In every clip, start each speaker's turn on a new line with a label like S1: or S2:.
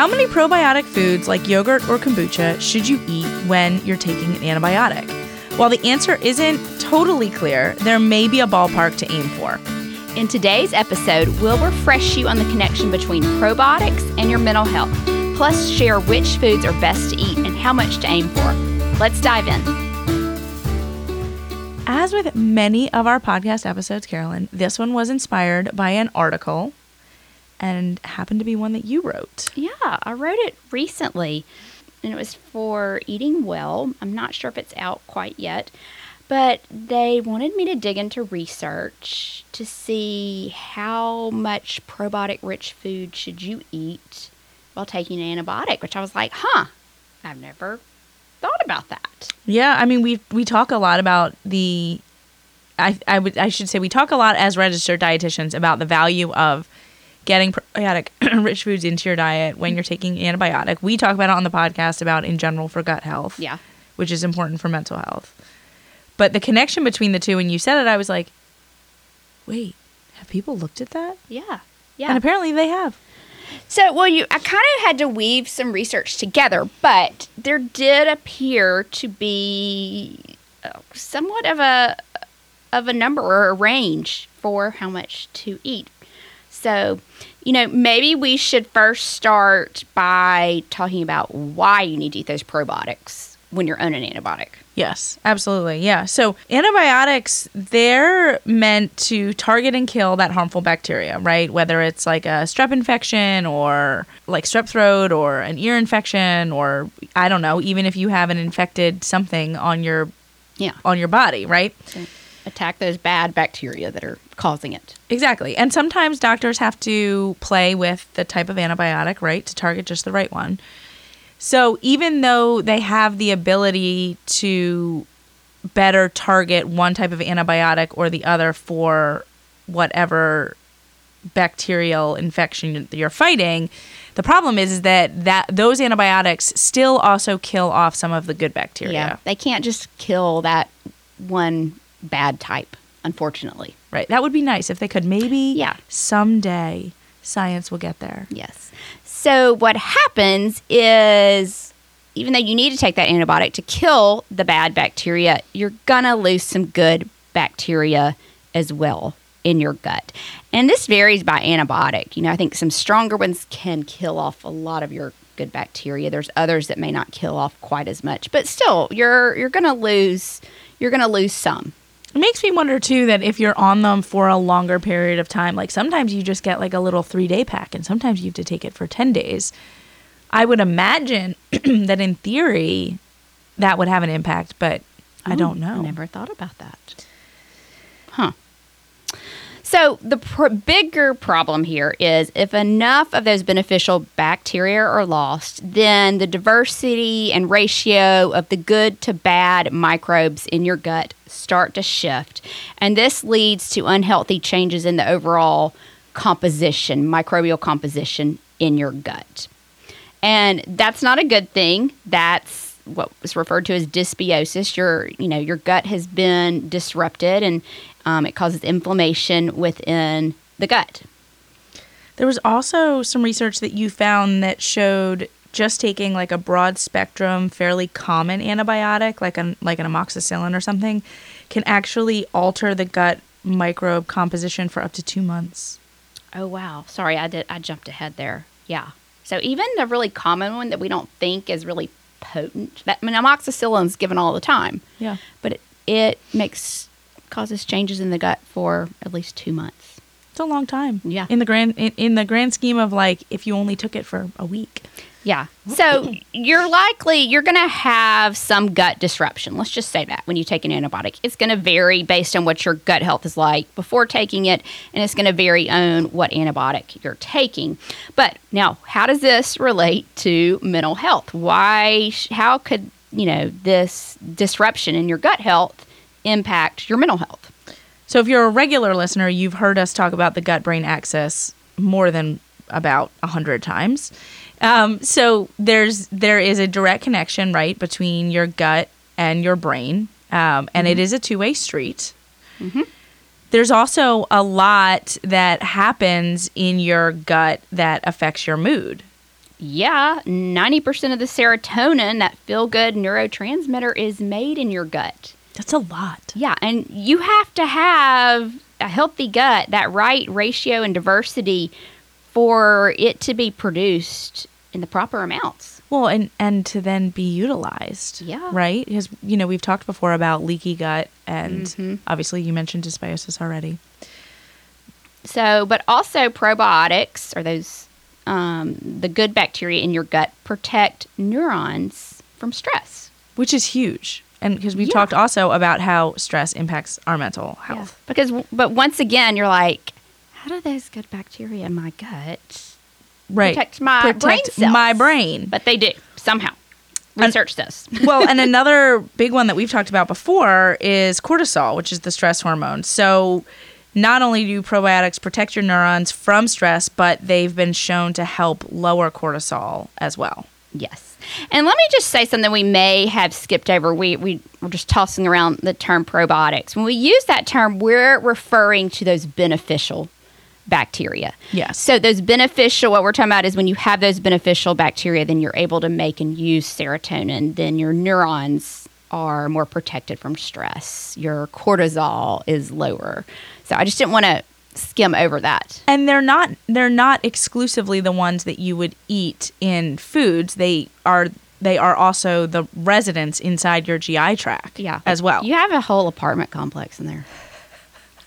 S1: How many probiotic foods like yogurt or kombucha should you eat when you're taking an antibiotic? While the answer isn't totally clear, there may be a ballpark to aim for.
S2: In today's episode, we'll refresh you on the connection between probiotics and your mental health, plus share which foods are best to eat and how much to aim for. Let's dive in.
S1: As with many of our podcast episodes, Carolyn, this one was inspired by an article and happened to be one that you wrote.
S2: Yeah, I wrote it recently and it was for EatingWell. I'm not sure if it's out quite yet, but they wanted me to dig into research to see how much probiotic rich food should you eat while taking an antibiotic, which I was like, huh, I've never thought about that.
S1: Yeah, I mean we we talk a lot about the I I would I should say we talk a lot as registered dietitians about the value of getting probiotic rich foods into your diet when you're taking antibiotic. We talk about it on the podcast about in general for gut health.
S2: Yeah.
S1: Which is important for mental health. But the connection between the two when you said it I was like, "Wait, have people looked at that?"
S2: Yeah. Yeah.
S1: And apparently they have.
S2: So, well, you I kind of had to weave some research together, but there did appear to be uh, somewhat of a of a number or a range for how much to eat. So, you know, maybe we should first start by talking about why you need to eat those probiotics when you're on an antibiotic.
S1: Yes, absolutely. Yeah. So antibiotics, they're meant to target and kill that harmful bacteria, right? Whether it's like a strep infection or like strep throat or an ear infection or I don't know, even if you have an infected something on your
S2: yeah.
S1: on your body, right?
S2: So attack those bad bacteria that are causing it.
S1: Exactly. And sometimes doctors have to play with the type of antibiotic, right, to target just the right one. So even though they have the ability to better target one type of antibiotic or the other for whatever bacterial infection you're fighting, the problem is, is that, that those antibiotics still also kill off some of the good bacteria.
S2: Yeah, they can't just kill that one bad type, unfortunately.
S1: Right. That would be nice if they could. Maybe
S2: Yeah.
S1: someday science will get there.
S2: Yes. So what happens is even though you need to take that antibiotic to kill the bad bacteria, you're going to lose some good bacteria as well in your gut. And this varies by antibiotic. You know, I think some stronger ones can kill off a lot of your good bacteria. There's others that may not kill off quite as much, but still you're you're going to lose you're going to lose some.
S1: It makes me wonder too that if you're on them for a longer period of time, like sometimes you just get like a little three day pack and sometimes you have to take it for 10 days. I would imagine that in theory that would have an impact, but I don't know.
S2: I never thought about that. Huh. So the pr- bigger problem here is if enough of those beneficial bacteria are lost, then the diversity and ratio of the good to bad microbes in your gut start to shift, and this leads to unhealthy changes in the overall composition, microbial composition in your gut. And that's not a good thing. That's what was referred to as dysbiosis. Your, you know, your gut has been disrupted, and um, it causes inflammation within the gut.
S1: There was also some research that you found that showed just taking like a broad spectrum, fairly common antibiotic, like an like an amoxicillin or something, can actually alter the gut microbe composition for up to two months.
S2: Oh wow! Sorry, I did. I jumped ahead there. Yeah. So even the really common one that we don't think is really potent, that I mean, amoxicillin's given all the time,
S1: Yeah.
S2: but it, it makes causes changes in the gut for at least two months.
S1: It's a long time.
S2: Yeah.
S1: In the grand in, in the grand scheme of like if you only took it for a week.
S2: Yeah. So you're likely you're going to have some gut disruption. Let's just say that when you take an antibiotic, it's going to vary based on what your gut health is like before taking it, and it's going to vary on what antibiotic you're taking. But now, how does this relate to mental health? Why? How could you know this disruption in your gut health impact your mental health?
S1: So if you're a regular listener, you've heard us talk about the gut brain axis more than about a hundred times. Um, so there's there is a direct connection right between your gut and your brain, um, and it is a two way street. There's also a lot that happens in your gut that affects your mood.
S2: Yeah, 90% of the serotonin, that feel good neurotransmitter, is made in your gut.
S1: That's a lot.
S2: Yeah, and you have to have a healthy gut, that right ratio and diversity for it to be produced in the proper amounts.
S1: Well, and and to then be utilized.
S2: Yeah.
S1: Right? Because you know, we've talked before about leaky gut and
S2: Mhm.
S1: obviously you mentioned dysbiosis already.
S2: So, but also probiotics are those um, the good bacteria in your gut protect neurons from stress.
S1: Which is huge. And because we've
S2: Yeah.
S1: talked also about how stress impacts our mental health.
S2: Because, but once again, you're like, how do those good bacteria in my gut
S1: Right.
S2: protect my brain cells?
S1: my brain.
S2: But they do somehow. Research this.
S1: well, and another big one that we've talked about before is cortisol, which is the stress hormone. So, not only do probiotics protect your neurons from stress, but they've been shown to help lower cortisol as well.
S2: Yes. And let me just say something we may have skipped over. We, we were just tossing around the term probiotics. When we use that term, we're referring to those beneficial bacteria.
S1: Yes.
S2: So, those beneficial, what we're talking about is when you have those beneficial bacteria, then you're able to make and use serotonin. Then your neurons are more protected from stress. Your cortisol is lower. So, I just didn't want to skim over that.
S1: and they're not they're not exclusively the ones that you would eat in foods. They are they are also the residents inside your GI tract
S2: Yeah.
S1: as well.
S2: You have a whole apartment complex in there.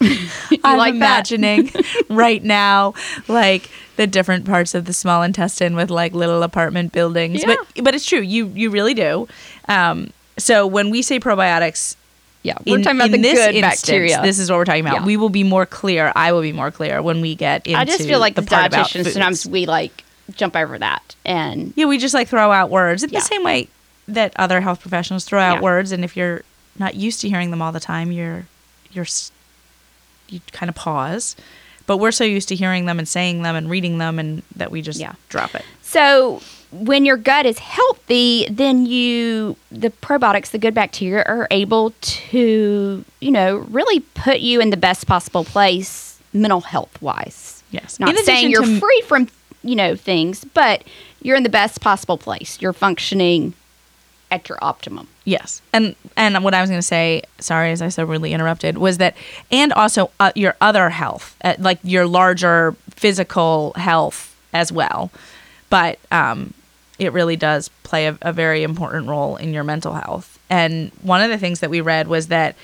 S1: I'm
S2: like
S1: imagining right now like the different parts of the small intestine with like little apartment buildings. But but it's true. You you really do. Um, so when we say probiotics,
S2: Yeah, we're
S1: in,
S2: talking about the
S1: this
S2: good
S1: instance,
S2: bacteria.
S1: This is what we're talking about.
S2: Yeah.
S1: We will be more clear. I will be more clear when we get into.
S2: I just feel like
S1: the
S2: the dietitians sometimes we like jump over that and
S1: Yeah, we just like throw out words in
S2: Yeah.
S1: the same way that other health professionals throw out
S2: Yeah.
S1: words, and if you're not used to hearing them all the time, you're you're you kind of pause. But we're so used to hearing them and saying them and reading them, and that we just
S2: Yeah.
S1: drop it.
S2: So when your gut is healthy, then you the probiotics, the good bacteria are able to, you know, really put you in the best possible place mental health wise.
S1: Yes.
S2: Not saying you're
S1: to-
S2: free from, you know, things, but you're in the best possible place. You're functioning at your optimum.
S1: Yes, and and what I was going to say, sorry, as I so rudely interrupted, was that, and also uh, your other health, uh, like your larger physical health as well, but um, it really does play a, a very important role in your mental health. And one of the things that we read was that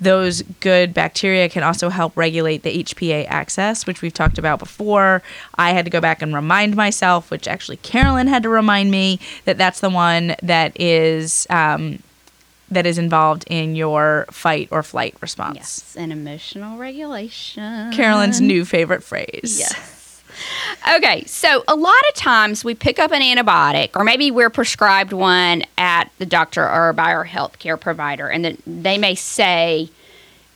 S1: those good bacteria can also help regulate the HPA axis, which we've talked about before. I had to go back and remind myself, which actually Carolyn had to remind me that that's the one that is um, that is involved in your fight or flight response.
S2: Yes, and emotional regulation.
S1: Carolyn's new favorite phrase.
S2: Yes. Okay, so a lot of times we pick up an antibiotic, or maybe we're prescribed one at the doctor or by our healthcare provider, and then they may say,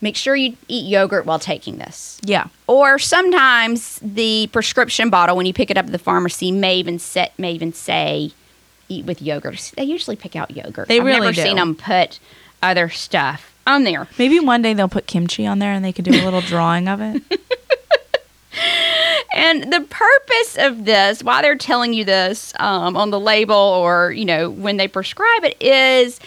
S2: make sure you eat yogurt while taking this.
S1: Yeah.
S2: Or sometimes the prescription bottle, when you pick it up at the pharmacy, may even set may even say, eat with yogurt. They usually pick out yogurt.
S1: They
S2: I've
S1: really
S2: never
S1: do.
S2: seen them put other stuff on there.
S1: Maybe one day they'll put kimchi on there and they could do a little drawing of it.
S2: And the purpose of this, why they're telling you this um, on the label or, you know, when they prescribe it, is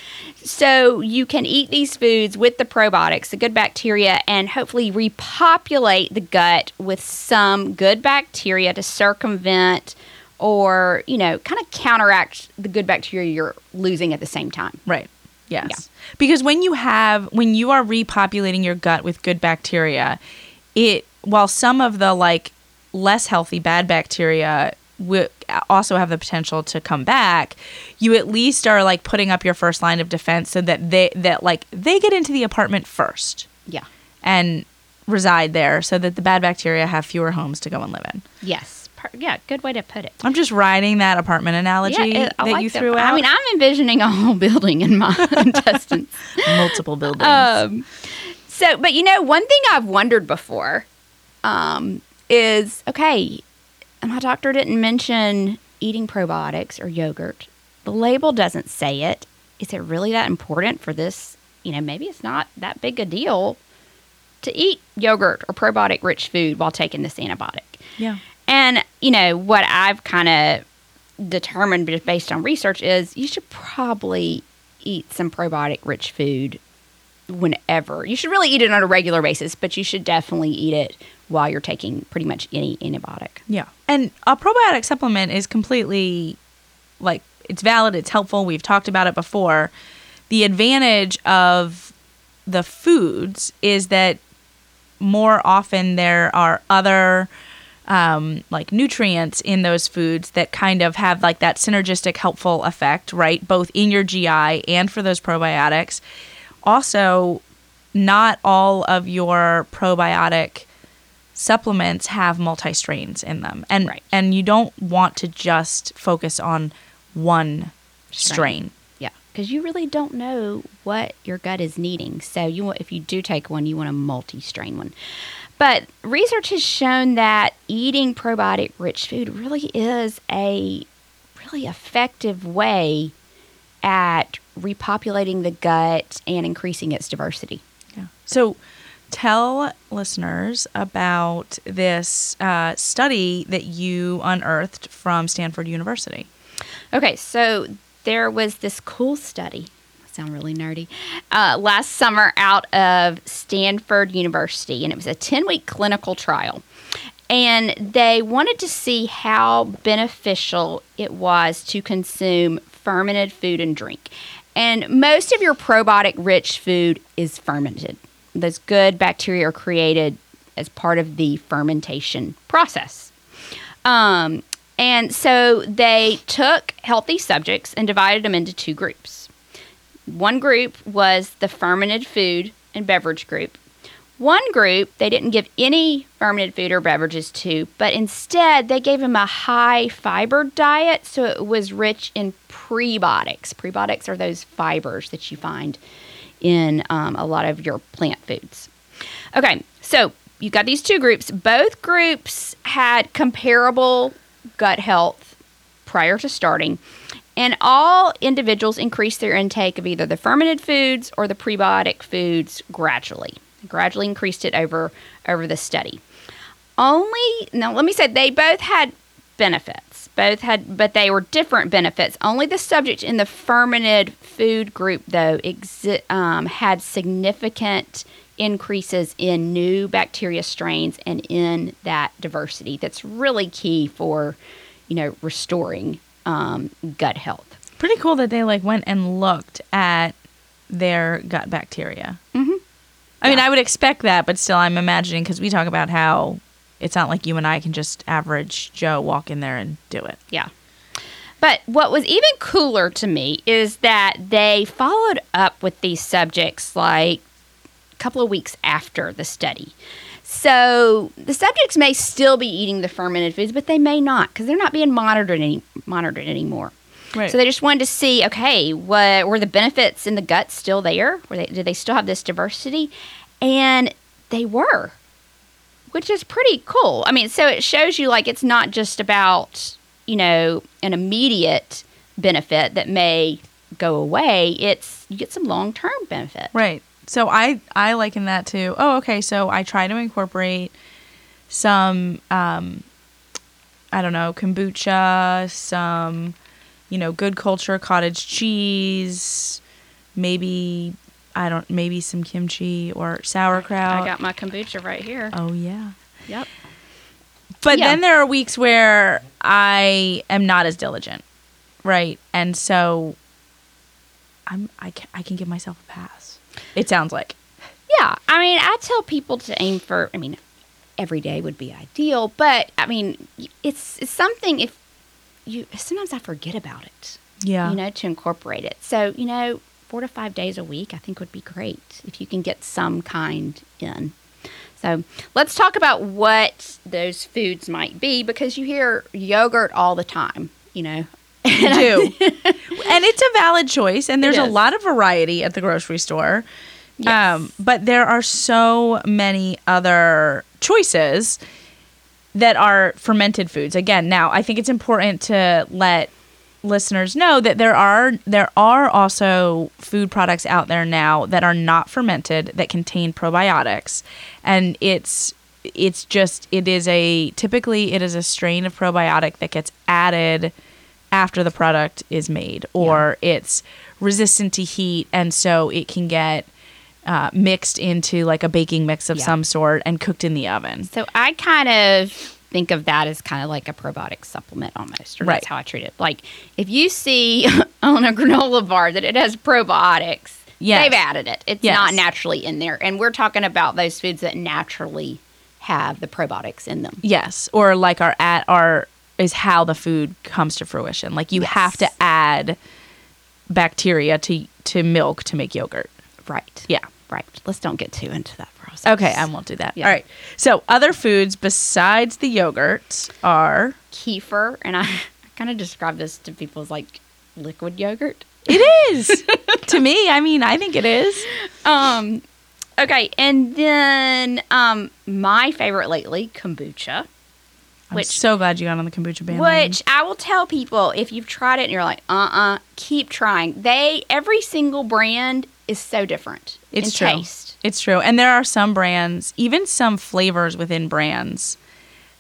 S2: so you can eat these foods with the probiotics, the good bacteria, and hopefully repopulate the gut with some good bacteria to circumvent or, you know, kind of counteract the good bacteria you're losing at the same time.
S1: Right. Yes. Because when you have when you are repopulating your gut with good bacteria, it while some of the like less healthy bad bacteria will also have the potential to come back, you at least are like putting up your first line of defense so that they that like they get into the apartment first
S2: Yeah.
S1: and reside there so that the bad bacteria have fewer homes to go and live in.
S2: Yes. Yeah, good way to put it.
S1: I'm just riding that apartment analogy
S2: it- I
S1: that
S2: like
S1: you threw out.
S2: I mean, I'm envisioning a whole building in my intestines.
S1: multiple buildings.
S2: Um, so, but you know, one thing I've wondered before um, is okay, my doctor didn't mention eating probiotics or yogurt. The label doesn't say it. Is it really that important for this? You know, maybe it's not that big a deal to eat yogurt or probiotic rich food while taking this antibiotic.
S1: yeah.
S2: And, you know, what I've kind of determined just based on research is you should probably eat some probiotic rich food whenever. You should really eat it on a regular basis, but you should definitely eat it while you're taking pretty much any antibiotic.
S1: Yeah. And a probiotic supplement is completely like it's valid, it's helpful. We've talked about it before. The advantage of the foods is that more often there are other um, like nutrients in those foods that kind of have like that synergistic helpful effect, right? Both in your GI and for those probiotics. Also, not all of your probiotic supplements have multi strains in them, and
S2: Right.
S1: and you don't want to just focus on one strain.
S2: Yeah, because you really don't know what your gut is needing. So you want, if you do take one, you want a multi-strain one. But research has shown that eating probiotic-rich food really is a really effective way at repopulating the gut and increasing its diversity.
S1: Yeah. So tell listeners about this uh, study that you unearthed from Stanford University.
S2: Okay, so there was this cool study. I sound really nerdy. Uh, last summer out of Stanford University, and it was a 10 week clinical trial. And they wanted to see how beneficial it was to consume fermented food and drink. And most of your probiotic rich food is fermented. Those good bacteria are created as part of the fermentation process. Um, and so they took healthy subjects and divided them into two groups. One group was the fermented food and beverage group. One group they didn't give any fermented food or beverages to, but instead they gave them a high fiber diet, so it was rich in prebiotics. Prebiotics are those fibers that you find in um, a lot of your plant foods. Okay, so you got these two groups. Both groups had comparable gut health prior to starting, and all individuals increased their intake of either the fermented foods or the prebiotic foods gradually. Gradually increased it over over the study. Only now, let me say they both had benefits. Both had, but they were different benefits. Only the subject in the fermented food group, though, exi- um, had significant increases in new bacteria strains and in that diversity. That's really key for, you know, restoring um, gut health.
S1: Pretty cool that they like went and looked at their gut bacteria.
S2: Mhm.
S1: I mean, I would expect that, but still, I'm imagining because we talk about how it's not like you and I can just average Joe walk in there and do it.
S2: Yeah. But what was even cooler to me is that they followed up with these subjects like a couple of weeks after the study. So the subjects may still be eating the fermented foods, but they may not because they're not being monitored any monitored anymore.
S1: Right.
S2: So they just wanted to see, okay, what were the benefits in the gut still there? Were they, did they still have this diversity? And they were, which is pretty cool. I mean, so it shows you like it's not just about you know an immediate benefit that may go away. It's you get some long term benefit.
S1: Right. So I I liken that to oh okay so I try to incorporate some um I don't know kombucha some you know good culture cottage cheese maybe I don't maybe some kimchi or sauerkraut.
S2: I got my kombucha right here.
S1: oh yeah.
S2: Yep.
S1: But
S2: Yeah.
S1: then there are weeks where I am not as diligent, right? And so I'm I can, I can give myself a pass. It sounds like.
S2: Yeah, I mean, I tell people to aim for. I mean, every day would be ideal, but I mean, it's it's something if you sometimes I forget about it.
S1: Yeah.
S2: You know, to incorporate it. So you know, four to five days a week, I think would be great if you can get some kind in. So let's talk about what those foods might be because you hear yogurt all the time. You know,
S1: You do. and it's a valid choice and there's a lot of variety at the grocery store.
S2: Yes.
S1: Um, but there are so many other choices that are fermented foods. Again, now I think it's important to let listeners know that there are there are also food products out there now that are not fermented that contain probiotics and it's it's just it is a typically it is a strain of probiotic that gets added after the product is made, or it's resistant to heat, and so it can get uh, mixed into like a baking mix of
S2: Yeah.
S1: some sort and cooked in the oven.
S2: So I kind of think of that as kind of like a probiotic supplement almost, or
S1: Right.
S2: that's how I treat it. Like if you see on a granola bar that it has probiotics,
S1: Yes.
S2: they've added it. It's
S1: Yes.
S2: not naturally in there. And we're talking about those foods that naturally have the probiotics in them.
S1: Yes, or like our at our is how the food comes to fruition. Like you have to add bacteria to to milk to make yogurt.
S2: Right.
S1: Yeah.
S2: Right. Let's don't get too into that process.
S1: Okay, I won't do that.
S2: Yeah.
S1: All right. So other foods besides the yogurt are
S2: Kefir, and I, I kind of describe this to people as like liquid yogurt.
S1: it is to me. I mean, I think it is.
S2: Um, okay, and then um, my favorite lately, kombucha.
S1: I'm
S2: Which-
S1: so glad you got on the kombucha bandwagon.
S2: Which I will tell people if you've tried it and you're like, uh uh keep trying. They every single brand is so different
S1: It's
S2: in
S1: true.
S2: taste.
S1: It's true. And there are some brands, even some flavors within brands,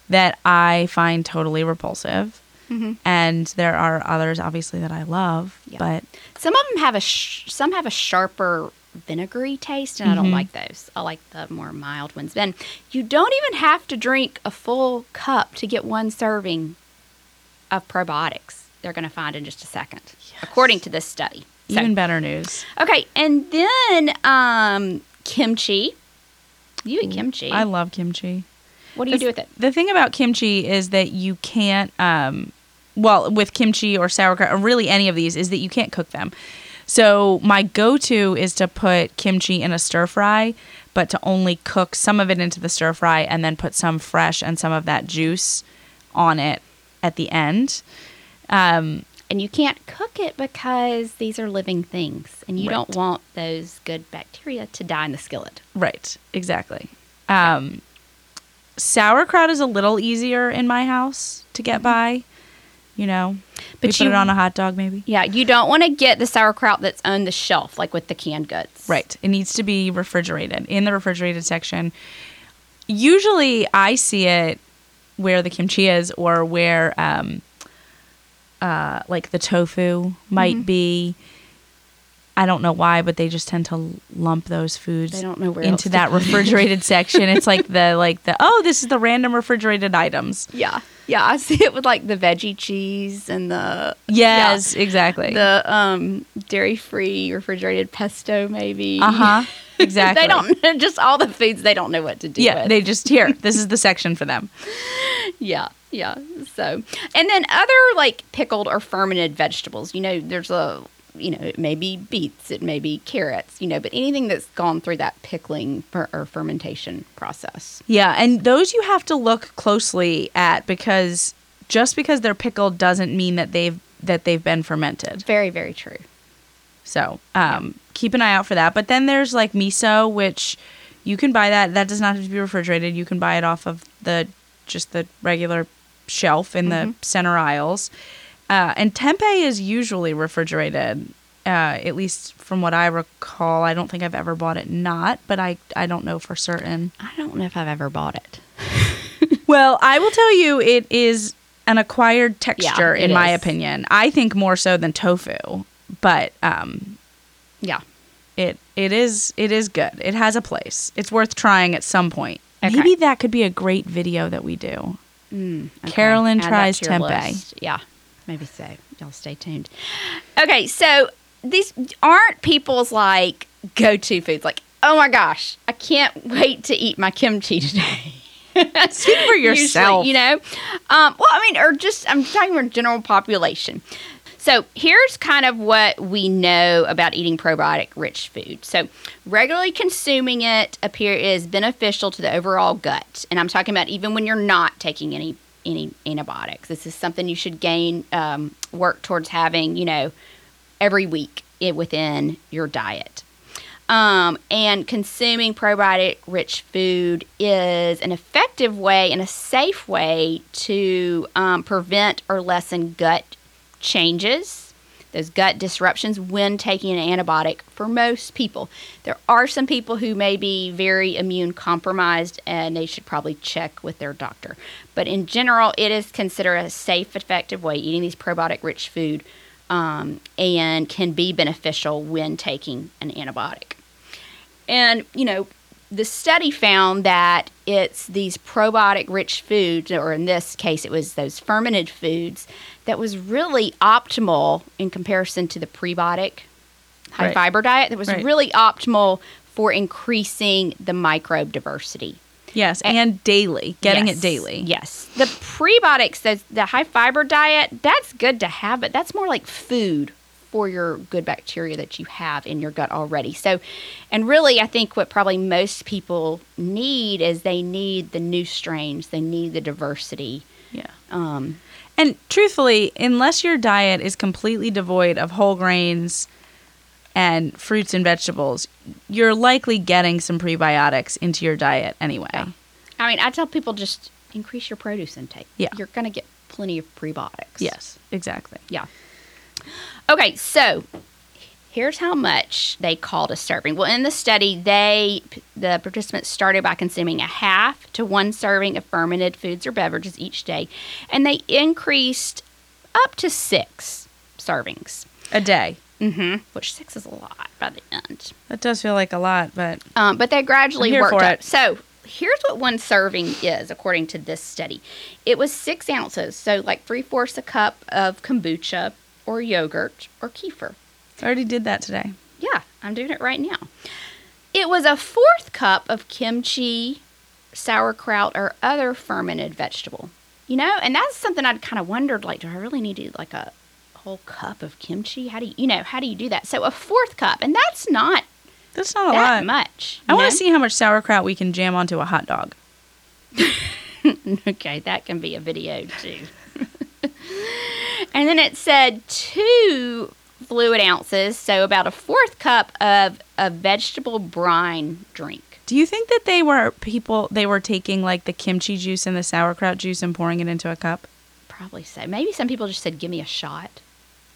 S1: that I find totally repulsive.
S2: Mhm.
S1: And there are others, obviously, that I love.
S2: Yeah.
S1: But
S2: Some of them have a sh- some have a sharper vinegary taste, and I don't
S1: Mhm.
S2: like those. I like the more mild ones. Then you don't even have to drink a full cup to get one serving of probiotics. They're going to find in just a second, according to this study. So-
S1: even better news.
S2: Okay, and then um, kimchi. You eat kimchi.
S1: I love kimchi.
S2: what do you
S1: The-
S2: do with it?
S1: The thing about kimchi is that you can't, um, well, with kimchi or sauerkraut, or really any of these, is that you can't cook them. So my go-to is to put kimchi in a stir fry, but to only cook some of it into the stir fry and then put some fresh and some of that juice on it at the end. Um,
S2: And you can't cook it because these are living things, and you don't want those good bacteria to die in the skillet.
S1: right, exactly. Um, sauerkraut is a little easier in my house to get by. You know,
S2: But
S1: we put
S2: you-
S1: it on a hot dog maybe.
S2: Yeah, you don't want to get the sauerkraut that's on the shelf, like with the canned goods.
S1: Right. It needs to be refrigerated in the refrigerated section. Usually I see it where the kimchi is or where um uh like the tofu might
S2: Mm-hmm.
S1: be. I don't know why, but they just tend to lump those foods
S2: don't know where
S1: into that refrigerated section. It's like the like the oh, this is the random refrigerated items.
S2: Yeah, yeah, I see it with like the veggie cheese and the
S1: Yes, exactly.
S2: the um, dairy-free refrigerated pesto, maybe.
S1: uh-huh. Exactly.
S2: they don't just all the foods they don't know what to do.
S1: Yeah,
S2: with.
S1: they just here. This is the section for them.
S2: Yeah, yeah. So, and then other like pickled or fermented vegetables. You know, there's a, you know, it may be beets, it may be carrots, you know, but anything that's gone through that pickling fer- or fermentation process.
S1: Yeah, and those you have to look closely at because just because they're pickled doesn't mean that they've that they've been fermented.
S2: Very, very true.
S1: So um, keep an eye out for that. But then there's like miso, which you can buy that. That does not have to be refrigerated. You can buy it off of the just the regular shelf in the center aisles. Uh, and tempeh is usually refrigerated. Uh, at least from what I recall, I don't think I've ever bought it not, but I, I don't know for certain.
S2: I don't know if I've ever bought it.
S1: Well, I will tell you, it is an acquired texture,
S2: it
S1: in my
S2: is.
S1: opinion. I think more so than tofu, but um,
S2: Yeah.
S1: it it is it is good. It has a place. It's worth trying at some point.
S2: Okay.
S1: Maybe that could be a great video that we do.
S2: Mm, okay.
S1: Carolyn
S2: Add
S1: tries
S2: to
S1: tempeh.
S2: list. Yeah, maybe so. Y'all stay tuned. Okay, so these aren't people's like go-to foods. Like, oh my gosh, I can't wait to eat my kimchi today.
S1: Speak for
S2: Usually,
S1: yourself.
S2: you know. Um, well, I mean, or just I'm talking about general population. So here's kind of what we know about eating probiotic-rich food. So regularly consuming it appear is beneficial to the overall gut, and I'm talking about even when you're not taking any any antibiotics. This is something you should gain um, work towards having, you know, every week within your diet. Um, and consuming probiotic rich food is an effective way and a safe way to um, prevent or lessen gut changes those gut disruptions when taking an antibiotic for most people. There are some people who may be very immune compromised and they should probably check with their doctor. But in general, it is considered a safe, effective way eating these probiotic rich food um, and can be beneficial when taking an antibiotic. And, you know, the study found that it's these probiotic rich foods, or in this case, it was those fermented foods, that was really optimal in comparison to the prebiotic high
S1: Right.
S2: fiber diet, that was
S1: Right.
S2: really optimal for increasing the microbe diversity.
S1: Yes, and daily, getting
S2: Yes.
S1: it daily.
S2: Yes. The prebiotics, the, the high fiber diet, that's good to have, but that's more like food for your good bacteria that you have in your gut already. So, and really, I think what probably most people need is they need the new strains, they need the diversity.
S1: Yeah.
S2: Um,
S1: And truthfully, unless your diet is completely devoid of whole grains and fruits and vegetables, you're likely getting some prebiotics into your diet anyway.
S2: Yeah. I mean, I tell people just increase your produce intake.
S1: Yeah.
S2: You're going to get plenty of prebiotics.
S1: Yes, exactly.
S2: Yeah. Okay, so here's how much they called a serving. Well, in the study, they the participants started by consuming a half to one serving of fermented foods or beverages each day, and they increased up to six servings.
S1: A day.
S2: Mm-hmm. Which six is a lot by the end.
S1: That does feel like a lot, but
S2: Um, but they gradually worked
S1: for
S2: up.
S1: it.
S2: So here's what one serving is, according to this study. It was six ounces, so like three fourths a cup of kombucha or yogurt or kefir.
S1: I already did that today.
S2: Yeah, I'm doing it right now. It was a fourth cup of kimchi, sauerkraut, or other fermented vegetable. You know, and that's something I'd kind of wondered like, do I really need to eat like a whole cup of kimchi? How do you, you know, how do you do that? So a fourth cup, and that's not
S1: That's not a
S2: that
S1: lot.
S2: much.
S1: I want to see how much sauerkraut we can jam onto a hot dog.
S2: okay, that can be a video too. and then it said two fluid ounces, so about a fourth cup of a vegetable brine drink.
S1: Do you think that they were people they were taking like the kimchi juice and the sauerkraut juice and pouring it into a cup?
S2: Probably so. Maybe some people just said, "Give me a shot.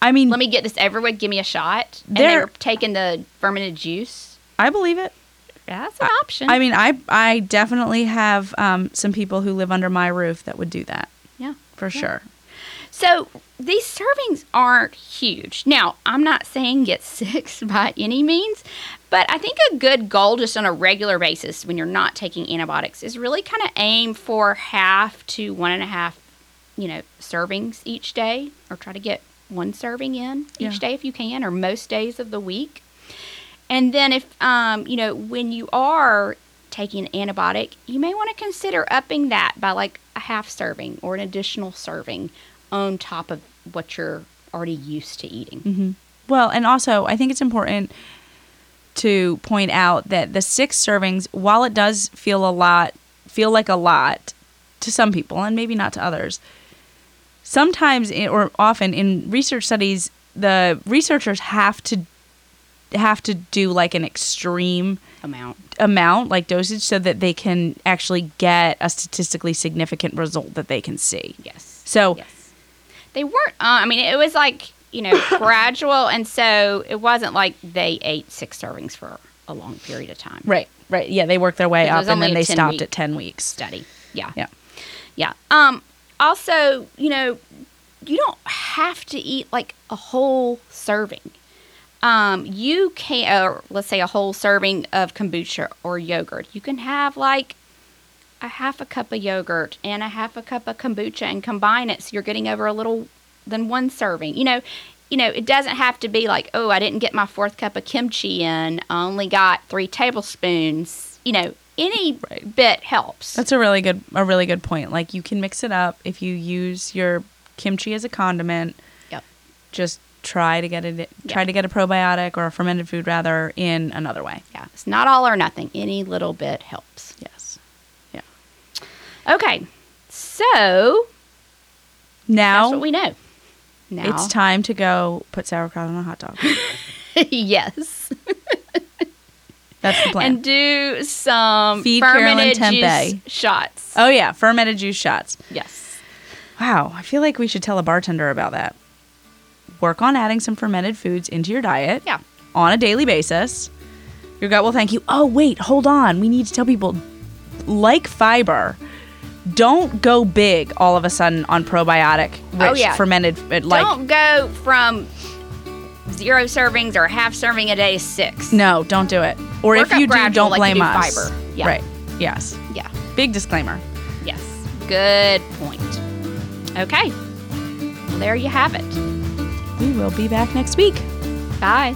S1: I mean,
S2: Let me get this everywhere. Give me a shot." And
S1: There-
S2: they taking the fermented juice.
S1: I believe it.
S2: That's an option.
S1: I mean, I I definitely have um, some people who live under my roof that would do that
S2: yeah.
S1: for sure.
S2: So these servings aren't huge. Now, I'm not saying get six by any means, but I think a good goal just on a regular basis when you're not taking antibiotics is really kind of aim for half to one and a half, you know, servings each day, or try to get one serving in
S1: Yeah.
S2: each day if you can, or most days of the week. And then if um, you know, when you are taking an antibiotic, you may want to consider upping that by like a half serving or an additional serving on top of what you're already used to eating.
S1: hmm Well, and also I think it's important to point out that the six servings, while it does feel a lot, feel like a lot to some people and maybe not to others, sometimes or often in research studies, the researchers have to have to do like an extreme
S2: Amount.
S1: amount, like dosage, so that they can actually get a statistically significant result that they can see.
S2: Yes.
S1: So
S2: Yes. They weren't, uh, I mean, it was like, you know, gradual. And so it wasn't like they ate six servings for a long period of time.
S1: right, right, yeah, they worked their way up, and then they stopped at ten weeks.
S2: Study. Yeah.
S1: Yeah.
S2: Yeah. Um, also, you know, you don't have to eat like a whole serving. Um, you can, or let's say a whole serving of kombucha or yogurt. You can have like a half a cup of yogurt and a half a cup of kombucha and combine it so you're getting over a little than one serving. You know, you know, it doesn't have to be like, oh, I didn't get my fourth cup of kimchi in. I only got three tablespoons. You know, any
S1: Right.
S2: bit helps.
S1: That's a really good a really good point. Like you can mix it up if you use your kimchi as a condiment.
S2: Yep.
S1: Just try to get it try
S2: Yeah.
S1: to get a probiotic or a fermented food rather in another way.
S2: Yeah, it's not all or nothing. Any little bit helps. Okay, so that's
S1: Now
S2: what we know. Now
S1: it's time to go put sauerkraut on a hot dog.
S2: yes,
S1: That's the plan.
S2: and do some
S1: Feed Carolyn
S2: fermented juice shots.
S1: oh yeah, fermented juice shots.
S2: Yes,
S1: Wow, I feel like we should tell a bartender about that. work on adding some fermented foods into your diet
S2: Yeah.
S1: on a daily basis, your gut will thank you. Oh, wait, hold on. We need to tell people like fiber, don't go big all of a sudden on probiotic rich
S2: Oh, yeah.
S1: fermented uh, like
S2: Don't go from zero servings or half serving a day six.
S1: no, don't do it. Or
S2: Work
S1: if you do, don't
S2: like
S1: blame
S2: do
S1: us.
S2: fiber. Yeah.
S1: Right. Yes.
S2: Yeah.
S1: Big disclaimer.
S2: Yes. Good point. Okay. Well, there you have it.
S1: We will be back next week.
S2: Bye.